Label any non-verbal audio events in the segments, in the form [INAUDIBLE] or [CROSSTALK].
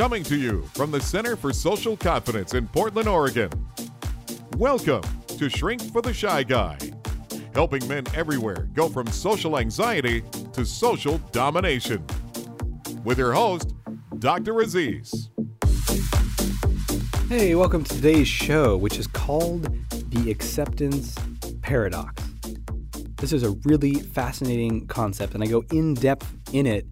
Coming to you from the Center for Social Confidence in Portland, Oregon. Welcome to Shrink for the Shy Guy, helping men everywhere go from social anxiety to social domination. With your host, Dr. Aziz. Hey, welcome to today's show, which is called The Acceptance Paradox. This is a really fascinating concept, and I go in depth in it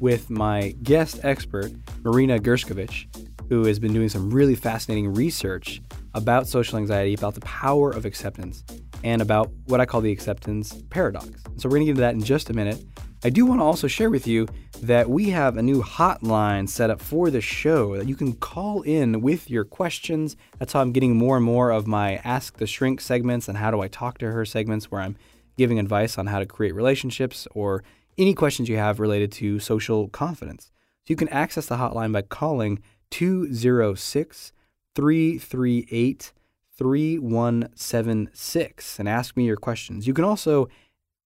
with my guest expert, Marina Gershkovich, who has been doing some really fascinating research about social anxiety, about the power of acceptance, and about what I call the acceptance paradox. So, we're going to get into that in just a minute. I do want to also share with you that we have a new hotline set up for the show that you can call in with your questions. That's how I'm getting more and more of my Ask the Shrink segments and how do I talk to her segments where I'm giving advice on how to create relationships or any questions you have related to social confidence. So you can access the hotline by calling 206 338 3176 and ask me your questions. You can also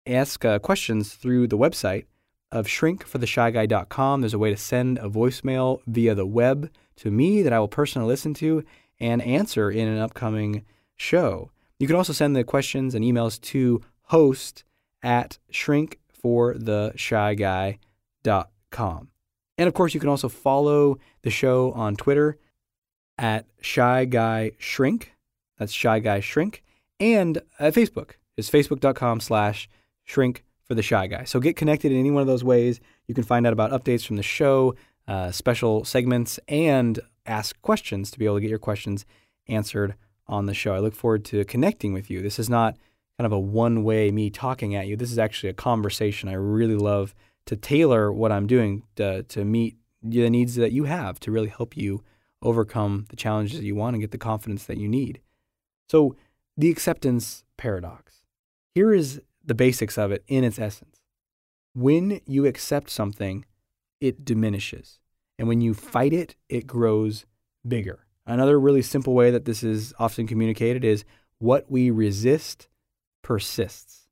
ask uh, questions through the website of shrinkfortheshyguy.com. There's a way to send a voicemail via the web to me that I will personally listen to and answer in an upcoming show. You can also send the questions and emails to host at shrinkfortheshyguy.com. And of course, you can also follow the show on Twitter at Shy Guy Shrink. That's Shy Guy Shrink. And at Facebook is facebook.com slash shrink for the Shy Guy. So get connected in any one of those ways. You can find out about updates from the show, uh, special segments, and ask questions to be able to get your questions answered on the show. I look forward to connecting with you. This is not kind of a one way me talking at you. This is actually a conversation. I really love to tailor what I'm doing to, to meet the needs that you have to really help you overcome the challenges that you want and get the confidence that you need. So, the acceptance paradox. Here is the basics of it in its essence. When you accept something, it diminishes. And when you fight it, it grows bigger. Another really simple way that this is often communicated is what we resist persists.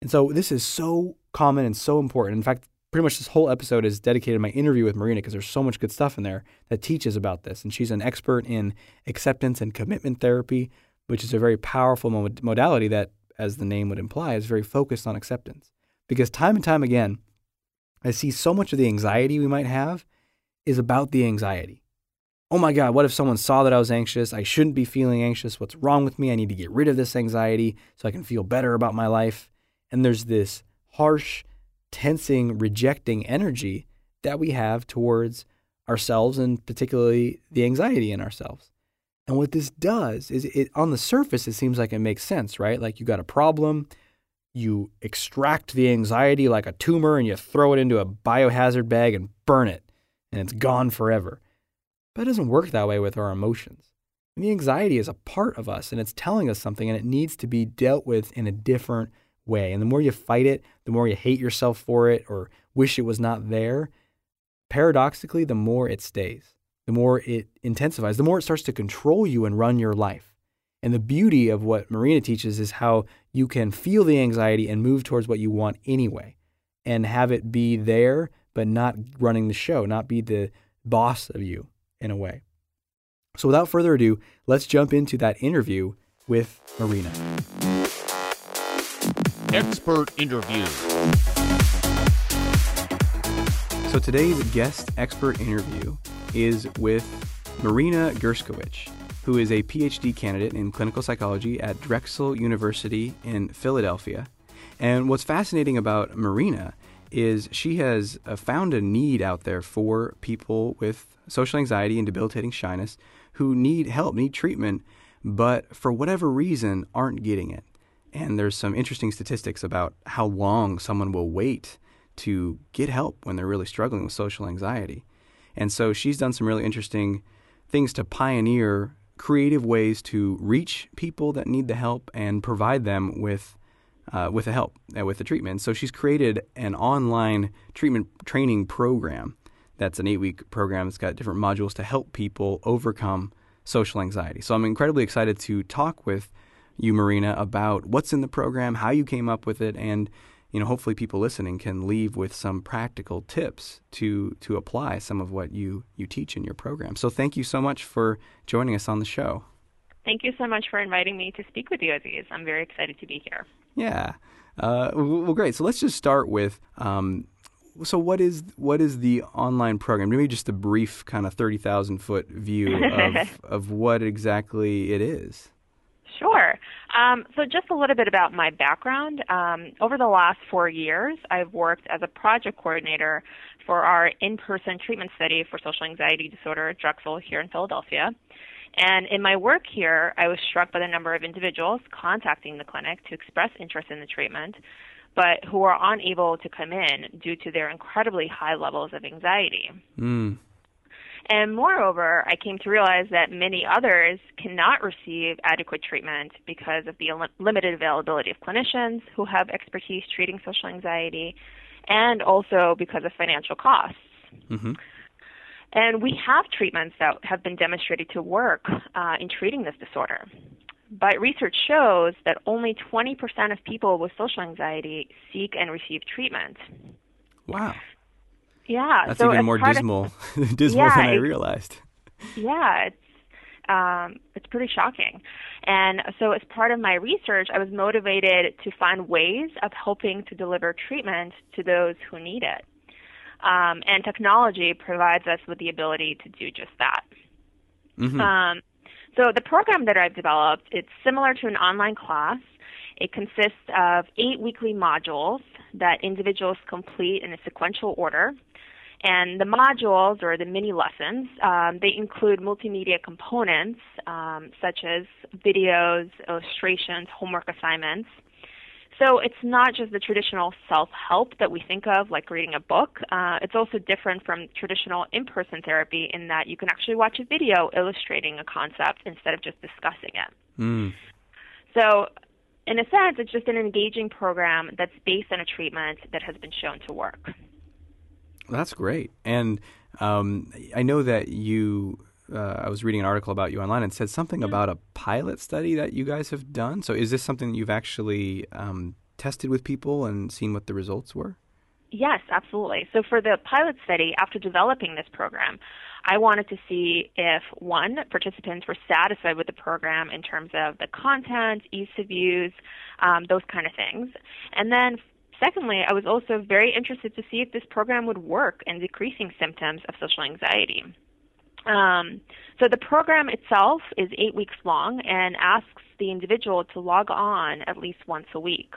And so this is so common and so important. In fact, pretty much this whole episode is dedicated to my interview with Marina because there's so much good stuff in there that teaches about this. And she's an expert in acceptance and commitment therapy, which is a very powerful mod- modality that, as the name would imply, is very focused on acceptance. Because time and time again, I see so much of the anxiety we might have is about the anxiety. Oh my God, what if someone saw that I was anxious? I shouldn't be feeling anxious. What's wrong with me? I need to get rid of this anxiety so I can feel better about my life. And there's this harsh, tensing, rejecting energy that we have towards ourselves and particularly the anxiety in ourselves. And what this does is it on the surface it seems like it makes sense, right? Like you got a problem, you extract the anxiety like a tumor and you throw it into a biohazard bag and burn it and it's gone forever. But it doesn't work that way with our emotions. And the anxiety is a part of us and it's telling us something and it needs to be dealt with in a different way. And the more you fight it, the more you hate yourself for it or wish it was not there, paradoxically, the more it stays, the more it intensifies, the more it starts to control you and run your life. And the beauty of what Marina teaches is how you can feel the anxiety and move towards what you want anyway and have it be there, but not running the show, not be the boss of you in a way. So without further ado, let's jump into that interview with Marina. Expert interview. So today's guest expert interview is with Marina Gershkovich, who is a PhD candidate in clinical psychology at Drexel University in Philadelphia. And what's fascinating about Marina is she has uh, found a need out there for people with social anxiety and debilitating shyness who need help, need treatment, but for whatever reason aren't getting it. And there's some interesting statistics about how long someone will wait to get help when they're really struggling with social anxiety. And so she's done some really interesting things to pioneer creative ways to reach people that need the help and provide them with uh, with the help uh, with the treatment. So she's created an online treatment training program. That's an eight week program. It's got different modules to help people overcome social anxiety. So I'm incredibly excited to talk with you, Marina, about what's in the program, how you came up with it, and you know, hopefully people listening can leave with some practical tips to to apply some of what you you teach in your program. So thank you so much for joining us on the show. Thank you so much for inviting me to speak with you, Aziz. I'm very excited to be here. Yeah. Uh, well, great. So let's just start with. Um, so what is what is the online program? Maybe just a brief kind of thirty thousand foot view [LAUGHS] of of what exactly it is. Um, so, just a little bit about my background. Um, over the last four years, I've worked as a project coordinator for our in person treatment study for social anxiety disorder at Drexel here in Philadelphia. And in my work here, I was struck by the number of individuals contacting the clinic to express interest in the treatment, but who are unable to come in due to their incredibly high levels of anxiety. Mm. And moreover, I came to realize that many others cannot receive adequate treatment because of the limited availability of clinicians who have expertise treating social anxiety and also because of financial costs. Mm-hmm. And we have treatments that have been demonstrated to work uh, in treating this disorder. But research shows that only 20% of people with social anxiety seek and receive treatment. Wow. Yeah, that's so even more dismal, of, [LAUGHS] dismal yeah, than I realized. Yeah, it's um, it's pretty shocking. And so, as part of my research, I was motivated to find ways of helping to deliver treatment to those who need it. Um, and technology provides us with the ability to do just that. Mm-hmm. Um, so, the program that I've developed it's similar to an online class. It consists of eight weekly modules that individuals complete in a sequential order. And the modules or the mini lessons, um, they include multimedia components um, such as videos, illustrations, homework assignments. So it's not just the traditional self-help that we think of, like reading a book. Uh, it's also different from traditional in-person therapy in that you can actually watch a video illustrating a concept instead of just discussing it. Mm. So in a sense, it's just an engaging program that's based on a treatment that has been shown to work. That's great. And um, I know that you, uh, I was reading an article about you online and said something about a pilot study that you guys have done. So is this something that you've actually um, tested with people and seen what the results were? Yes, absolutely. So for the pilot study, after developing this program, I wanted to see if one, participants were satisfied with the program in terms of the content, ease of use, um, those kind of things. And then Secondly, I was also very interested to see if this program would work in decreasing symptoms of social anxiety. Um, so the program itself is eight weeks long and asks the individual to log on at least once a week.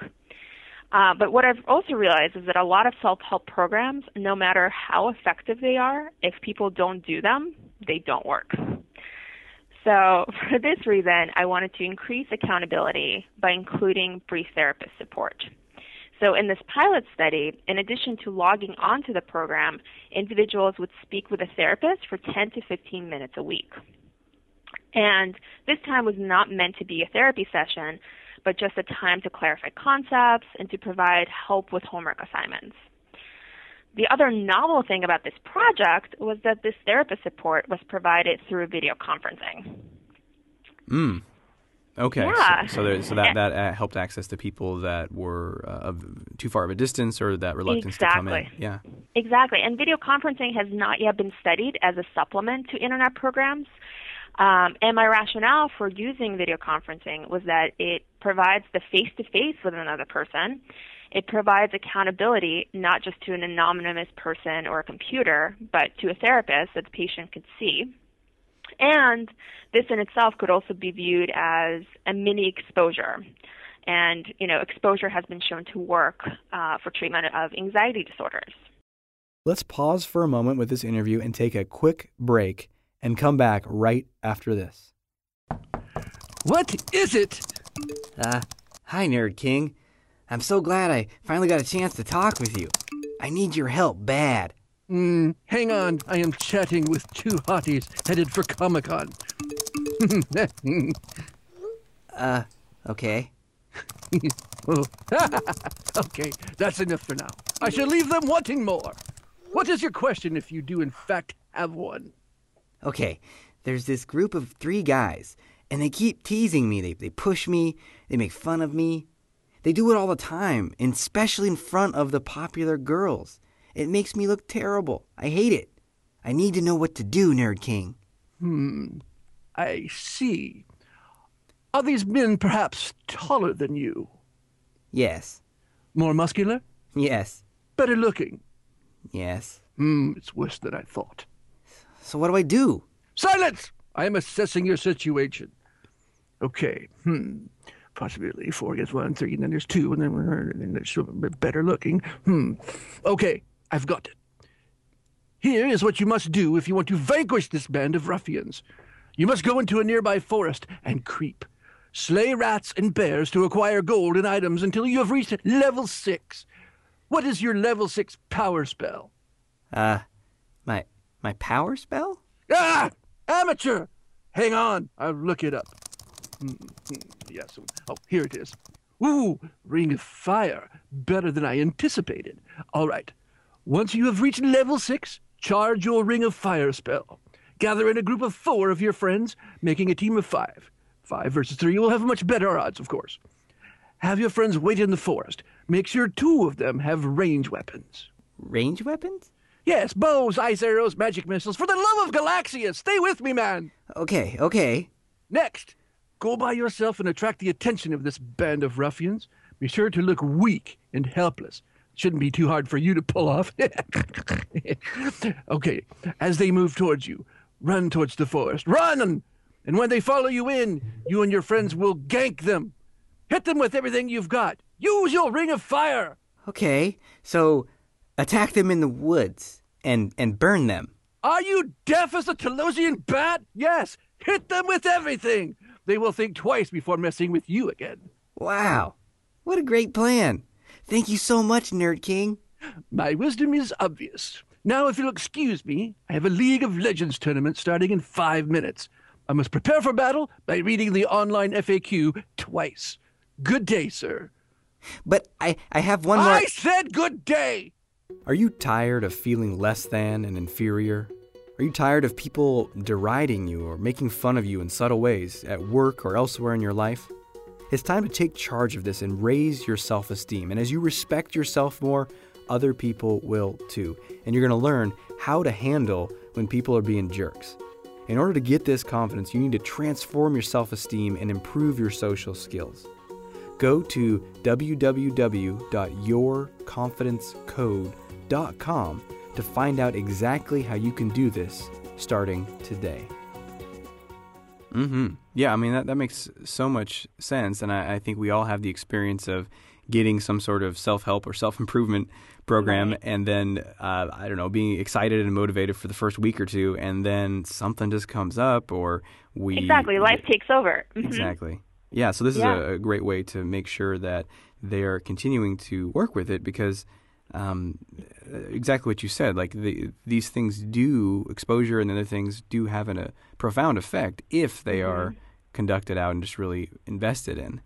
Uh, but what I've also realized is that a lot of self-help programs, no matter how effective they are, if people don't do them, they don't work. So [LAUGHS] for this reason, I wanted to increase accountability by including brief therapist support. So in this pilot study, in addition to logging onto the program, individuals would speak with a therapist for 10 to 15 minutes a week. And this time was not meant to be a therapy session, but just a time to clarify concepts and to provide help with homework assignments. The other novel thing about this project was that this therapist support was provided through video conferencing. Mm. Okay. Yeah. So, so, there, so that that uh, helped access to people that were uh, of too far of a distance or that reluctance exactly. to come in. Yeah. Exactly. And video conferencing has not yet been studied as a supplement to internet programs. Um, and my rationale for using video conferencing was that it provides the face-to-face with another person. It provides accountability not just to an anonymous person or a computer, but to a therapist that the patient could see. And this in itself could also be viewed as a mini exposure. And, you know, exposure has been shown to work uh, for treatment of anxiety disorders. Let's pause for a moment with this interview and take a quick break and come back right after this. What is it? Uh, hi, Nerd King. I'm so glad I finally got a chance to talk with you. I need your help bad. Mm, hang on, I am chatting with two hotties headed for Comic Con. [LAUGHS] uh, okay. [LAUGHS] okay, that's enough for now. I shall leave them wanting more. What is your question if you do, in fact, have one? Okay, there's this group of three guys, and they keep teasing me. They, they push me, they make fun of me. They do it all the time, and especially in front of the popular girls. It makes me look terrible. I hate it. I need to know what to do, Nerd King. Hmm. I see. Are these men perhaps taller than you? Yes. More muscular? Yes. Better looking? Yes. Hmm, it's worse than I thought. So what do I do? Silence! I am assessing your situation. Okay. Hmm. Possibly four against one, three, and then there's two, and then, and then there's better looking. Hmm. Okay, I've got it. Here is what you must do if you want to vanquish this band of ruffians. You must go into a nearby forest and creep. Slay rats and bears to acquire gold and items until you have reached level six. What is your level six power spell? Uh, my my power spell? Ah! Amateur! Hang on, I'll look it up. Mm-hmm. Yes. Oh, here it is. Ooh, Ring of Fire. Better than I anticipated. All right. Once you have reached level six, charge your Ring of Fire spell. Gather in a group of four of your friends, making a team of five. Five versus three you will have much better odds, of course. Have your friends wait in the forest. Make sure two of them have range weapons. Range weapons? Yes, bows, ice arrows, magic missiles. For the love of Galaxia, stay with me, man. Okay, okay. Next, go by yourself and attract the attention of this band of ruffians. Be sure to look weak and helpless. Shouldn't be too hard for you to pull off. [LAUGHS] okay, as they move towards you, run towards the forest. Run! And when they follow you in, you and your friends will gank them. Hit them with everything you've got. Use your ring of fire. Okay, so attack them in the woods and and burn them. Are you deaf as a Telosian bat? Yes, hit them with everything. They will think twice before messing with you again. Wow, what a great plan. Thank you so much, Nerd King. My wisdom is obvious. Now, if you'll excuse me, I have a League of Legends tournament starting in five minutes. I must prepare for battle by reading the online FAQ twice. Good day, sir. But I, I have one more. I said good day! Are you tired of feeling less than and inferior? Are you tired of people deriding you or making fun of you in subtle ways at work or elsewhere in your life? It's time to take charge of this and raise your self esteem. And as you respect yourself more, other people will too. And you're going to learn how to handle when people are being jerks. In order to get this confidence, you need to transform your self esteem and improve your social skills. Go to www.yourconfidencecode.com to find out exactly how you can do this starting today. Mm-hmm. Yeah, I mean that, that makes so much sense, and I, I think we all have the experience of getting some sort of self help or self improvement program, Right. and then uh, I don't know, being excited and motivated for the first week or two, and then something just comes up, or we Exactly. Life takes over. Mhm. Exactly. Yeah. So this Yeah. is a, a great way to make sure that they are continuing to work with it because um, exactly what you said. Like the, these things do exposure and other things do have an, a profound effect if they Mm-hmm. are conducted out and just really invested in.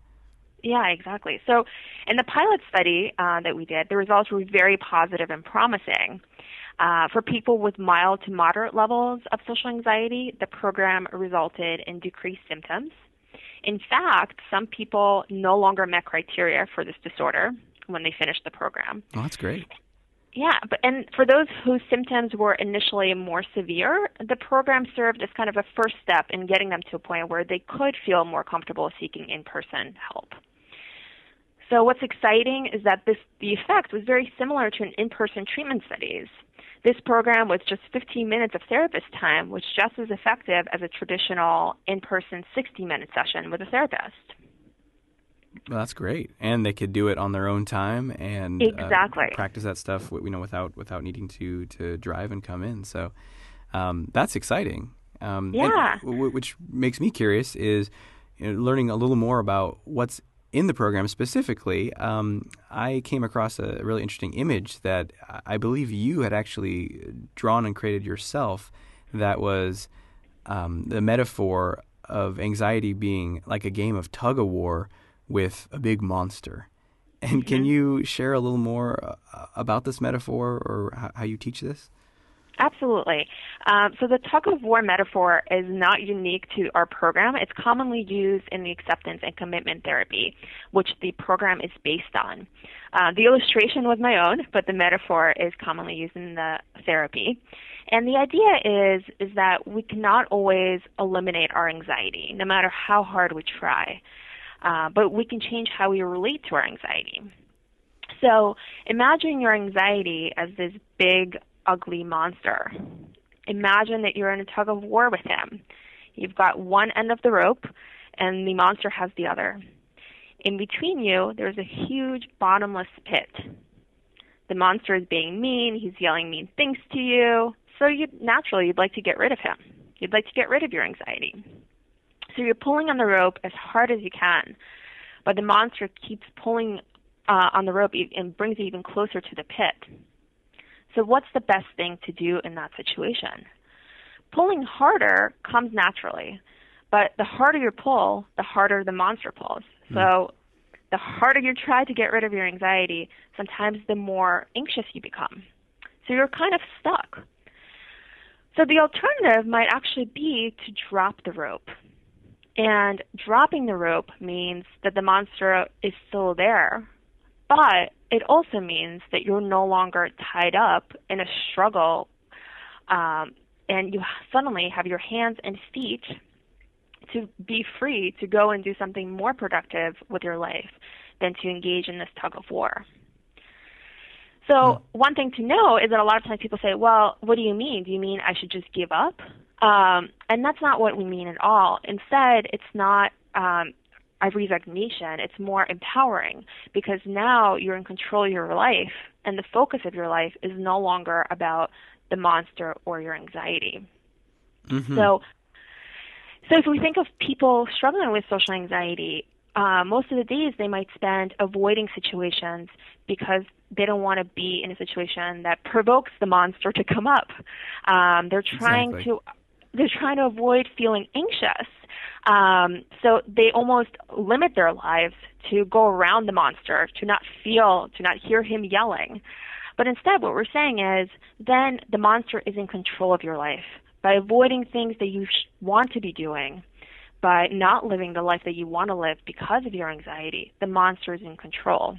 Yeah, exactly. So, in the pilot study uh, that we did, the results were very positive and promising. Uh, for people with mild to moderate levels of social anxiety, the program resulted in decreased symptoms. In fact, some people no longer met criteria for this disorder when they finished the program. Oh, that's great. Yeah, but and for those whose symptoms were initially more severe, the program served as kind of a first step in getting them to a point where they could feel more comfortable seeking in-person help. So what's exciting is that this the effect was very similar to an in-person treatment studies. This program with just 15 minutes of therapist time was just as effective as a traditional in-person 60-minute session with a therapist. Well, that's great, and they could do it on their own time and uh, Exactly. practice that stuff. You know, without without needing to to drive and come in. So um, that's exciting. Um, Yeah. w- which makes me curious is you know, learning a little more about what's in the program specifically. Um, I came across a really interesting image that I believe you had actually drawn and created yourself. That was um, the metaphor of anxiety being like a game of tug of war with a big monster. And can you share a little more uh, about this metaphor or how, how you teach this? Absolutely. Um, so the tug of war metaphor is not unique to our program. It's commonly used in the acceptance and commitment therapy, which the program is based on. Uh, the illustration was my own, but the metaphor is commonly used in the therapy. And the idea is is that we cannot always eliminate our anxiety, no matter how hard we try. Uh, but we can change how we relate to our anxiety. So imagine your anxiety as this big, ugly monster. Imagine that you're in a tug of war with him. You've got one end of the rope, and the monster has the other. In between you, there's a huge bottomless pit. The monster is being mean, he's yelling mean things to you, so you naturally you'd like to get rid of him. You'd like to get rid of your anxiety. So you're pulling on the rope as hard as you can, but the monster keeps pulling uh, on the rope and brings you even closer to the pit. So, what's the best thing to do in that situation? Pulling harder comes naturally, but the harder you pull, the harder the monster pulls. Mm. So, the harder you try to get rid of your anxiety, sometimes the more anxious you become. So, you're kind of stuck. So, the alternative might actually be to drop the rope. And dropping the rope means that the monster is still there, but it also means that you're no longer tied up in a struggle um, and you suddenly have your hands and feet to be free to go and do something more productive with your life than to engage in this tug of war. So, mm. one thing to know is that a lot of times people say, Well, what do you mean? Do you mean I should just give up? Um, and that's not what we mean at all. Instead, it's not um, a resignation, it's more empowering because now you're in control of your life and the focus of your life is no longer about the monster or your anxiety. Mm-hmm. So, so if we think of people struggling with social anxiety, uh, most of the days they might spend avoiding situations because they don't want to be in a situation that provokes the monster to come up. Um, they're trying exactly. to they're trying to avoid feeling anxious um, so they almost limit their lives to go around the monster, to not feel, to not hear him yelling. But instead, what we're saying is then the monster is in control of your life by avoiding things that you sh- want to be doing, by not living the life that you want to live because of your anxiety. The monster is in control.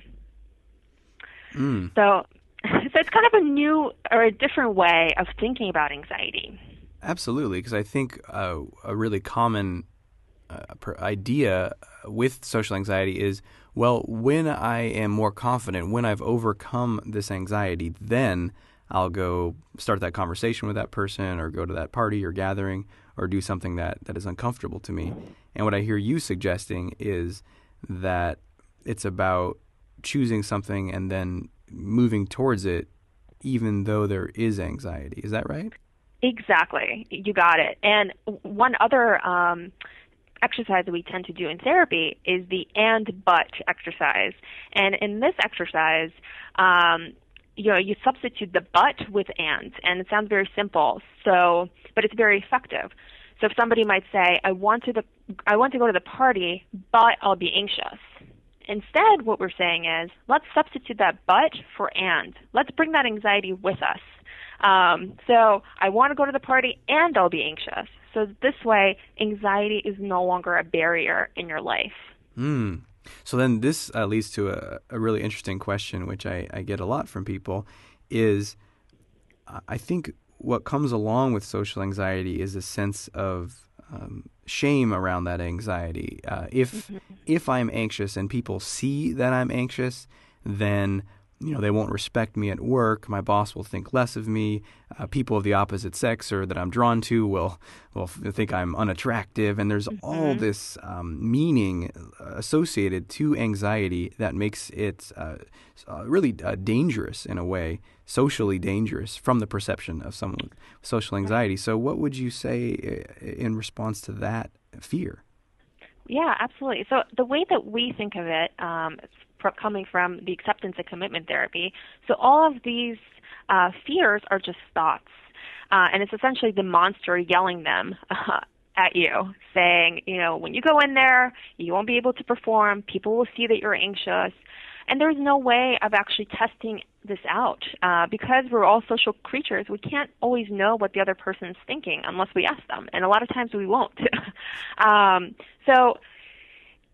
Mm. So, [LAUGHS] so it's kind of a new or a different way of thinking about anxiety. Absolutely, because I think uh, a really common uh, idea with social anxiety is well, when I am more confident, when I've overcome this anxiety, then I'll go start that conversation with that person or go to that party or gathering or do something that, that is uncomfortable to me. And what I hear you suggesting is that it's about choosing something and then moving towards it even though there is anxiety. Is that right? Exactly. You got it. And one other um, exercise that we tend to do in therapy is the and but exercise. And in this exercise, um, you know, you substitute the but with and, and it sounds very simple. So, but it's very effective. So if somebody might say, "I want to the, I want to go to the party, but I'll be anxious." Instead, what we're saying is, let's substitute that but for and. Let's bring that anxiety with us. Um, so I want to go to the party and I'll be anxious. So this way, anxiety is no longer a barrier in your life. Mm. So then this uh, leads to a, a, really interesting question, which I, I, get a lot from people, is I think what comes along with social anxiety is a sense of um, shame around that anxiety. Uh, if mm-hmm. if I'm anxious and people see that I'm anxious, then you know, they won't respect me at work. My boss will think less of me. Uh, people of the opposite sex or that I'm drawn to will will think I'm unattractive. And there's mm-hmm. all this um, meaning uh, associated to anxiety that makes it uh, uh, really uh, dangerous in a way, socially dangerous from the perception of someone with social anxiety. So, what would you say uh, in response to that fear? Yeah, absolutely. So the way that we think of it, um, coming from the acceptance and commitment therapy. So all of these uh, fears are just thoughts, uh, and it's essentially the monster yelling them. Uh, at you, saying, you know, when you go in there, you won't be able to perform. People will see that you're anxious, And there's no way of actually testing this out uh, because we're all social creatures. We can't always know what the other person's thinking unless we ask them, and a lot of times we won't. [LAUGHS] um, so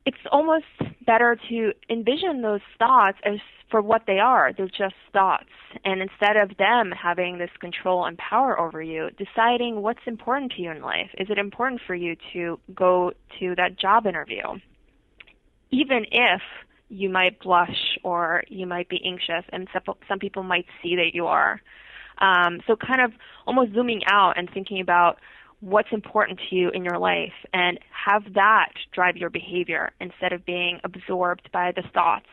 it's almost better to envision those thoughts as for what they are. They're just thoughts. And instead of them having this control and power over you, deciding what's important to you in life. Is it important for you to go to that job interview? Even if you might blush or you might be anxious, and some people might see that you are. Um, so, kind of almost zooming out and thinking about what's important to you in your life and have that drive your behavior instead of being absorbed by the thoughts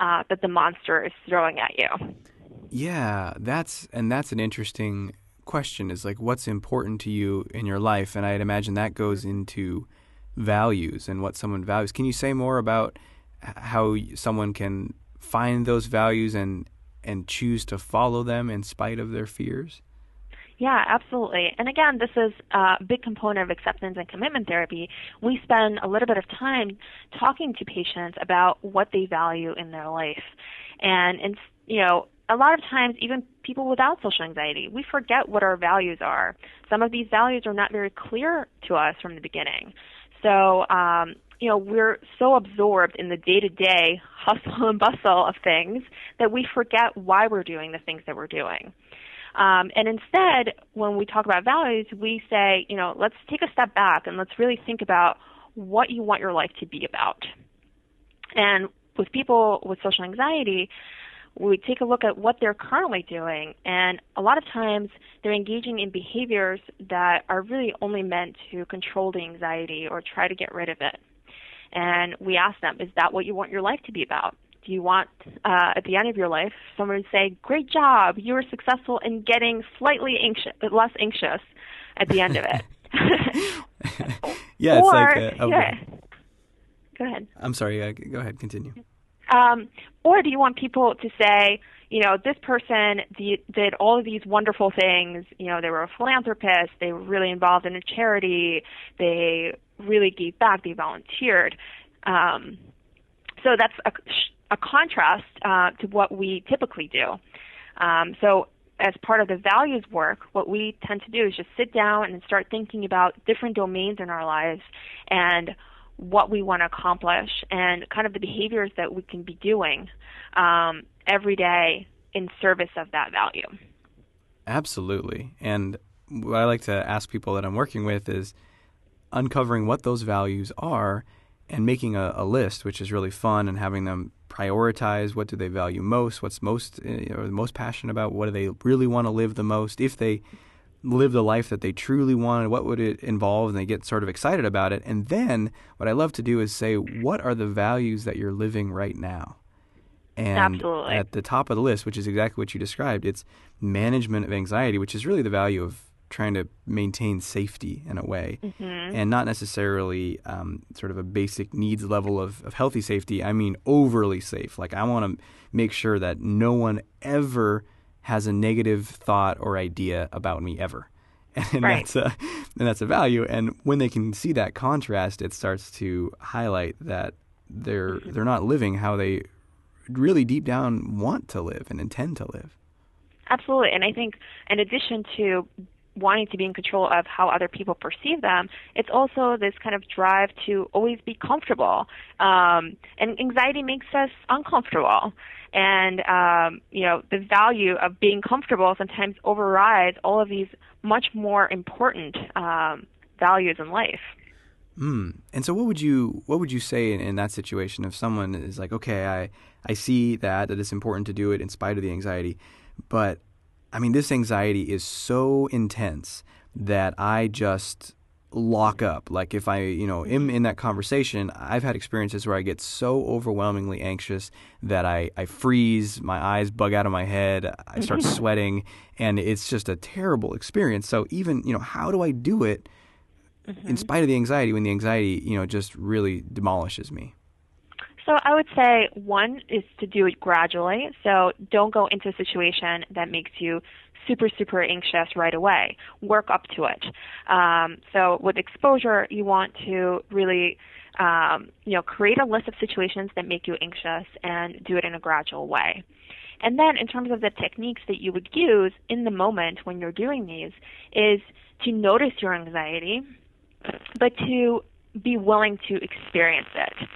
uh, that the monster is throwing at you. Yeah, that's and that's an interesting question is like what's important to you in your life and I'd imagine that goes into values and what someone values. Can you say more about how someone can find those values and and choose to follow them in spite of their fears? Yeah, absolutely. And again, this is a big component of acceptance and commitment therapy. We spend a little bit of time talking to patients about what they value in their life. And, and you know, a lot of times, even people without social anxiety, we forget what our values are. Some of these values are not very clear to us from the beginning. So, um, you know, we're so absorbed in the day to day hustle and bustle of things that we forget why we're doing the things that we're doing. Um, and instead, when we talk about values, we say, you know, let's take a step back and let's really think about what you want your life to be about. And with people with social anxiety, we take a look at what they're currently doing, and a lot of times they're engaging in behaviors that are really only meant to control the anxiety or try to get rid of it. And we ask them, is that what you want your life to be about? Do you want, uh, at the end of your life, someone to say, "Great job, you were successful in getting slightly anxious, less anxious at the end of it"? [LAUGHS] [LAUGHS] yeah, or, like a, a, yeah. Go ahead. I'm sorry. Uh, go ahead. Continue. Um, or do you want people to say, you know, this person did all of these wonderful things. You know, they were a philanthropist. They were really involved in a charity. They really gave back. They volunteered. Um, so that's a a contrast uh, to what we typically do. Um, so, as part of the values work, what we tend to do is just sit down and start thinking about different domains in our lives and what we want to accomplish and kind of the behaviors that we can be doing um, every day in service of that value. Absolutely. And what I like to ask people that I'm working with is uncovering what those values are and making a, a list, which is really fun, and having them prioritize what do they value most, what's most eh, you know, most passionate about, what do they really want to live the most. If they live the life that they truly want, what would it involve, and they get sort of excited about it. And then what I love to do is say, what are the values that you're living right now? And Absolutely. at the top of the list, which is exactly what you described, it's management of anxiety, which is really the value of trying to maintain safety in a way, mm-hmm. and not necessarily um, sort of a basic needs level of, of healthy safety. I mean, overly safe. Like, I want to make sure that no one ever has a negative thought or idea about me ever. [LAUGHS] And right. that's a and that's a value. And when they can see that contrast, it starts to highlight that they're mm-hmm. they're not living how they really deep down want to live and intend to live. Absolutely. And I think in addition to wanting to be in control of how other people perceive them, it's also this kind of drive to always be comfortable. Um, and anxiety makes us uncomfortable. And, um, you know, the value of being comfortable sometimes overrides all of these much more important um, values in life. Mm. And so, what would you what would you say in, in, that situation if someone is like, okay, I I see that that it's important to do it in spite of the anxiety, but I mean, this anxiety is so intense that I just lock up. Like if I, you know, am in that conversation, I've had experiences where I get so overwhelmingly anxious that I, I freeze, my eyes bug out of my head, I start sweating, and it's just a terrible experience. So even, you know, how do I do it mm-hmm. in spite of the anxiety when the anxiety, you know, just really demolishes me? So I would say one is to do it gradually. So don't go into a situation that makes you super, super anxious right away. Work up to it. Um, so with exposure, you want to really um, you know, create a list of situations that make you anxious and do it in a gradual way. And then, in terms of the techniques that you would use in the moment when you're doing these, is to notice your anxiety, but to be willing to experience it.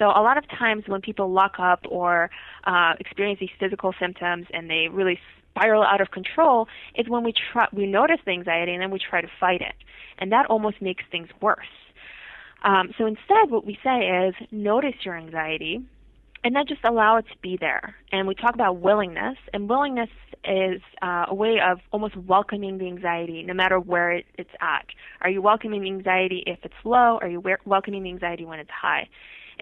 So a lot of times when people lock up or uh, experience these physical symptoms and they really spiral out of control, is when we try we notice the anxiety and then we try to fight it, and that almost makes things worse. Um, so instead, what we say is notice your anxiety and then just allow it to be there. And we talk about willingness, and willingness is uh, a way of almost welcoming the anxiety no matter where it, it's at. Are you welcoming the anxiety if it's low? Are you welcoming the anxiety when it's high?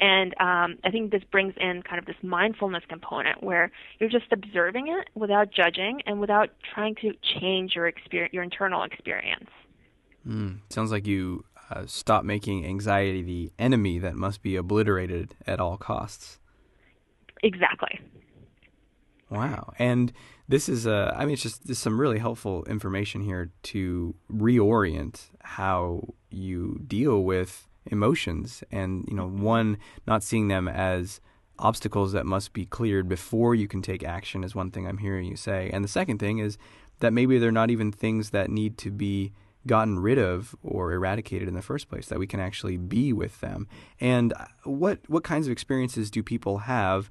And um, I think this brings in kind of this mindfulness component where you're just observing it without judging and without trying to change your experience, your internal experience. Mm, sounds like you uh, stop making anxiety the enemy that must be obliterated at all costs. Exactly. Wow. And this is, uh, I mean, it's just some really helpful information here to reorient how you deal with emotions. And, you know, one, not seeing them as obstacles that must be cleared before you can take action is one thing I'm hearing you say. And the second thing is that maybe they're not even things that need to be gotten rid of or eradicated in the first place that we can actually be with them and what what kinds of experiences do people have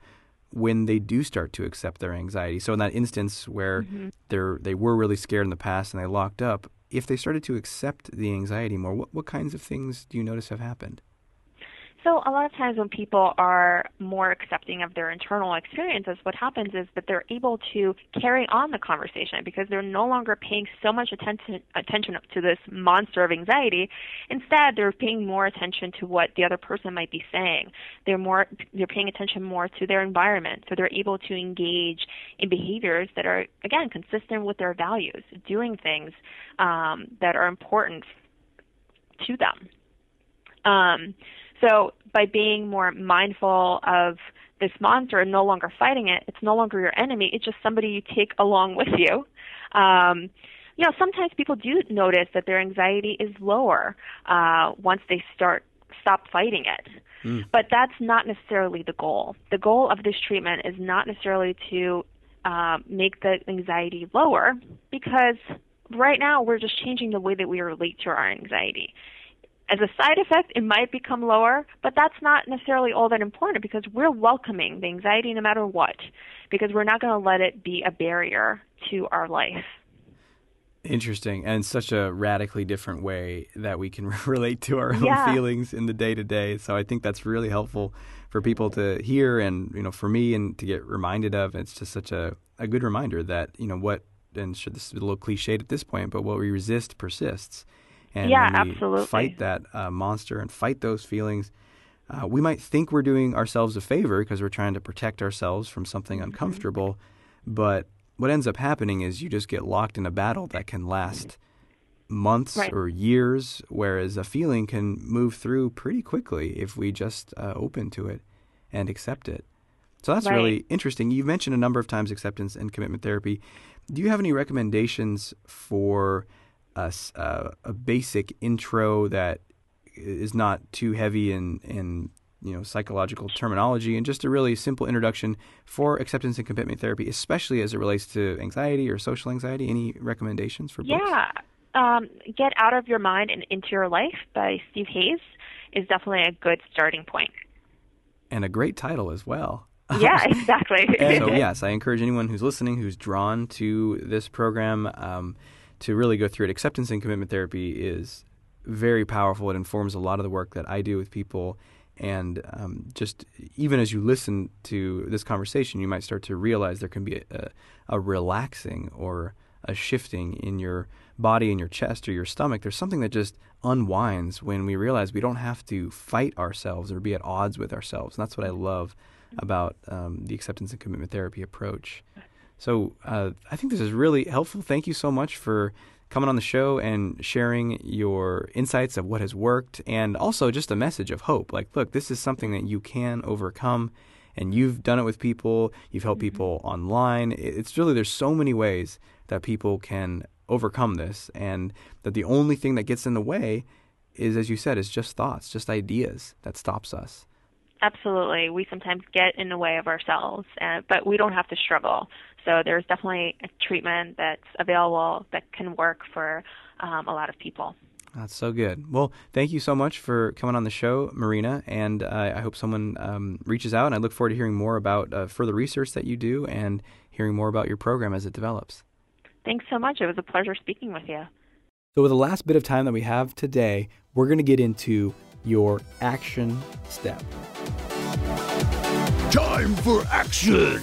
when they do start to accept their anxiety so in that instance where mm-hmm. they're they were really scared in the past and they locked up if they started to accept the anxiety more what, what kinds of things do you notice have happened so a lot of times when people are more accepting of their internal experiences, what happens is that they're able to carry on the conversation because they're no longer paying so much attention attention to this monster of anxiety. Instead, they're paying more attention to what the other person might be saying. They're more they're paying attention more to their environment, so they're able to engage in behaviors that are again consistent with their values, doing things um, that are important to them. Um, so by being more mindful of this monster and no longer fighting it, it's no longer your enemy. It's just somebody you take along with you. Um, you know, sometimes people do notice that their anxiety is lower uh, once they start stop fighting it. Mm. But that's not necessarily the goal. The goal of this treatment is not necessarily to uh, make the anxiety lower because right now we're just changing the way that we relate to our anxiety as a side effect, it might become lower, but that's not necessarily all that important because we're welcoming the anxiety no matter what, because we're not going to let it be a barrier to our life. Interesting, and such a radically different way that we can [LAUGHS] relate to our yeah. own feelings in the day to day. So I think that's really helpful for people to hear, and you know, for me, and to get reminded of. It's just such a a good reminder that you know what, and should this is a little cliched at this point, but what we resist persists. And yeah, absolutely. fight that uh, monster and fight those feelings, uh, we might think we're doing ourselves a favor because we're trying to protect ourselves from something mm-hmm. uncomfortable. But what ends up happening is you just get locked in a battle that can last months right. or years, whereas a feeling can move through pretty quickly if we just uh, open to it and accept it. So that's right. really interesting. You've mentioned a number of times acceptance and commitment therapy. Do you have any recommendations for a, a basic intro that is not too heavy in, in you know psychological terminology and just a really simple introduction for acceptance and commitment therapy, especially as it relates to anxiety or social anxiety. Any recommendations for books? Yeah. Um, Get Out of Your Mind and Into Your Life by Steve Hayes is definitely a good starting point. And a great title as well. Yeah, [LAUGHS] exactly. so, [LAUGHS] yes, I encourage anyone who's listening who's drawn to this program. Um, to really go through it. Acceptance and commitment therapy is very powerful. It informs a lot of the work that I do with people. And um, just even as you listen to this conversation, you might start to realize there can be a, a relaxing or a shifting in your body, in your chest, or your stomach. There's something that just unwinds when we realize we don't have to fight ourselves or be at odds with ourselves. And that's what I love about um, the acceptance and commitment therapy approach. So uh, I think this is really helpful. Thank you so much for coming on the show and sharing your insights of what has worked and also just a message of hope. Like, look, this is something that you can overcome. And you've done it with people, you've helped mm-hmm. people online. It's really, there's so many ways that people can overcome this, and that the only thing that gets in the way is, as you said, is just thoughts, just ideas that stops us. Absolutely. We sometimes get in the way of ourselves, uh, but we don't have to struggle. So there's definitely a treatment that's available that can work for um, a lot of people. That's so good. Well, thank you so much for coming on the show, Marina. And uh, I hope someone um, reaches out. And I look forward to hearing more about uh, further research that you do and hearing more about your program as it develops. Thanks so much. It was a pleasure speaking with you. So, with the last bit of time that we have today, we're going to get into your action step. Time for action!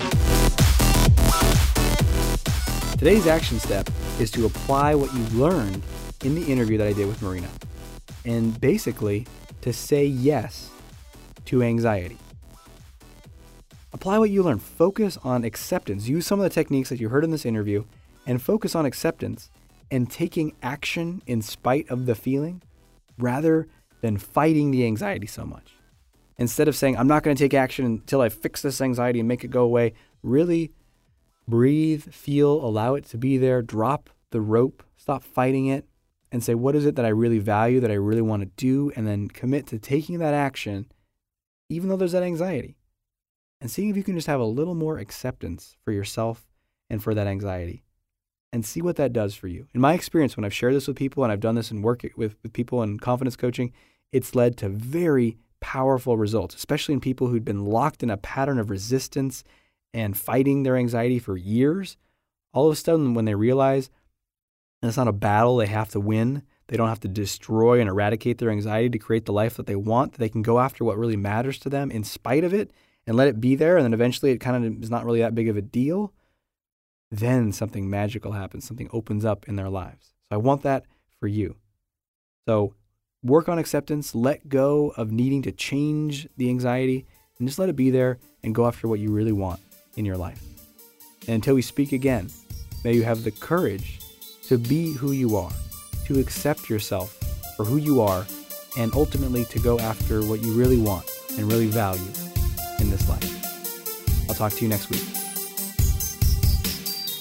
Today's action step is to apply what you learned in the interview that I did with Marina. And basically, to say yes to anxiety. Apply what you learned. Focus on acceptance. Use some of the techniques that you heard in this interview and focus on acceptance and taking action in spite of the feeling rather than fighting the anxiety so much. Instead of saying, I'm not going to take action until I fix this anxiety and make it go away, really breathe, feel, allow it to be there, drop the rope, stop fighting it, and say, what is it that I really value, that I really want to do, and then commit to taking that action, even though there's that anxiety. And seeing if you can just have a little more acceptance for yourself and for that anxiety. And see what that does for you. In my experience, when I've shared this with people and I've done this and work with, with people in confidence coaching, it's led to very powerful results, especially in people who'd been locked in a pattern of resistance and fighting their anxiety for years. All of a sudden, when they realize it's not a battle they have to win. They don't have to destroy and eradicate their anxiety to create the life that they want. They can go after what really matters to them in spite of it and let it be there. And then eventually it kind of is not really that big of a deal. Then something magical happens, something opens up in their lives. So I want that for you. So work on acceptance, let go of needing to change the anxiety, and just let it be there and go after what you really want in your life. And until we speak again, may you have the courage to be who you are, to accept yourself for who you are, and ultimately to go after what you really want and really value in this life. I'll talk to you next week.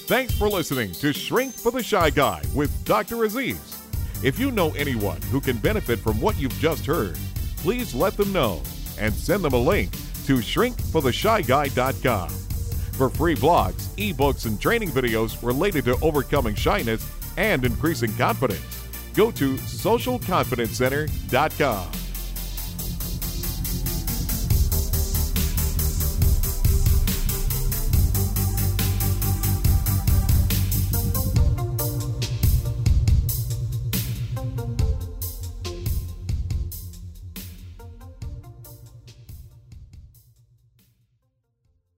Thanks for listening to Shrink for the Shy Guy with Dr. Aziz. If you know anyone who can benefit from what you've just heard, please let them know and send them a link to shrinkfortheshyguy.com for free blogs, ebooks, and training videos related to overcoming shyness and increasing confidence. Go to socialconfidencecenter.com.